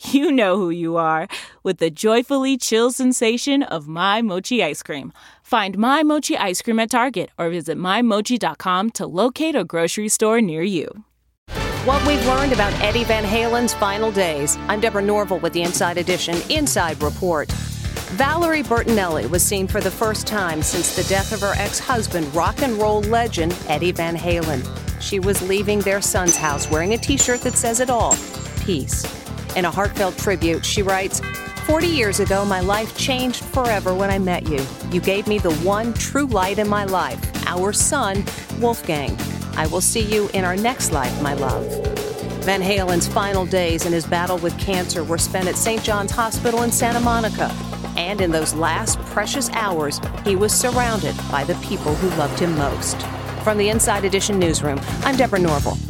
you know who you are with the joyfully chill sensation of My Mochi ice cream. Find My Mochi ice cream at Target or visit MyMochi.com to locate a grocery store near you. What we've learned about Eddie Van Halen's final days. I'm Deborah Norville with the Inside Edition Inside Report. Valerie Bertinelli was seen for the first time since the death of her ex husband, rock and roll legend Eddie Van Halen. She was leaving their son's house wearing a t shirt that says it all peace. In a heartfelt tribute, she writes 40 years ago, my life changed forever when I met you. You gave me the one true light in my life, our son, Wolfgang. I will see you in our next life, my love. Van Halen's final days in his battle with cancer were spent at St. John's Hospital in Santa Monica. And in those last precious hours, he was surrounded by the people who loved him most. From the Inside Edition newsroom, I'm Deborah Norville.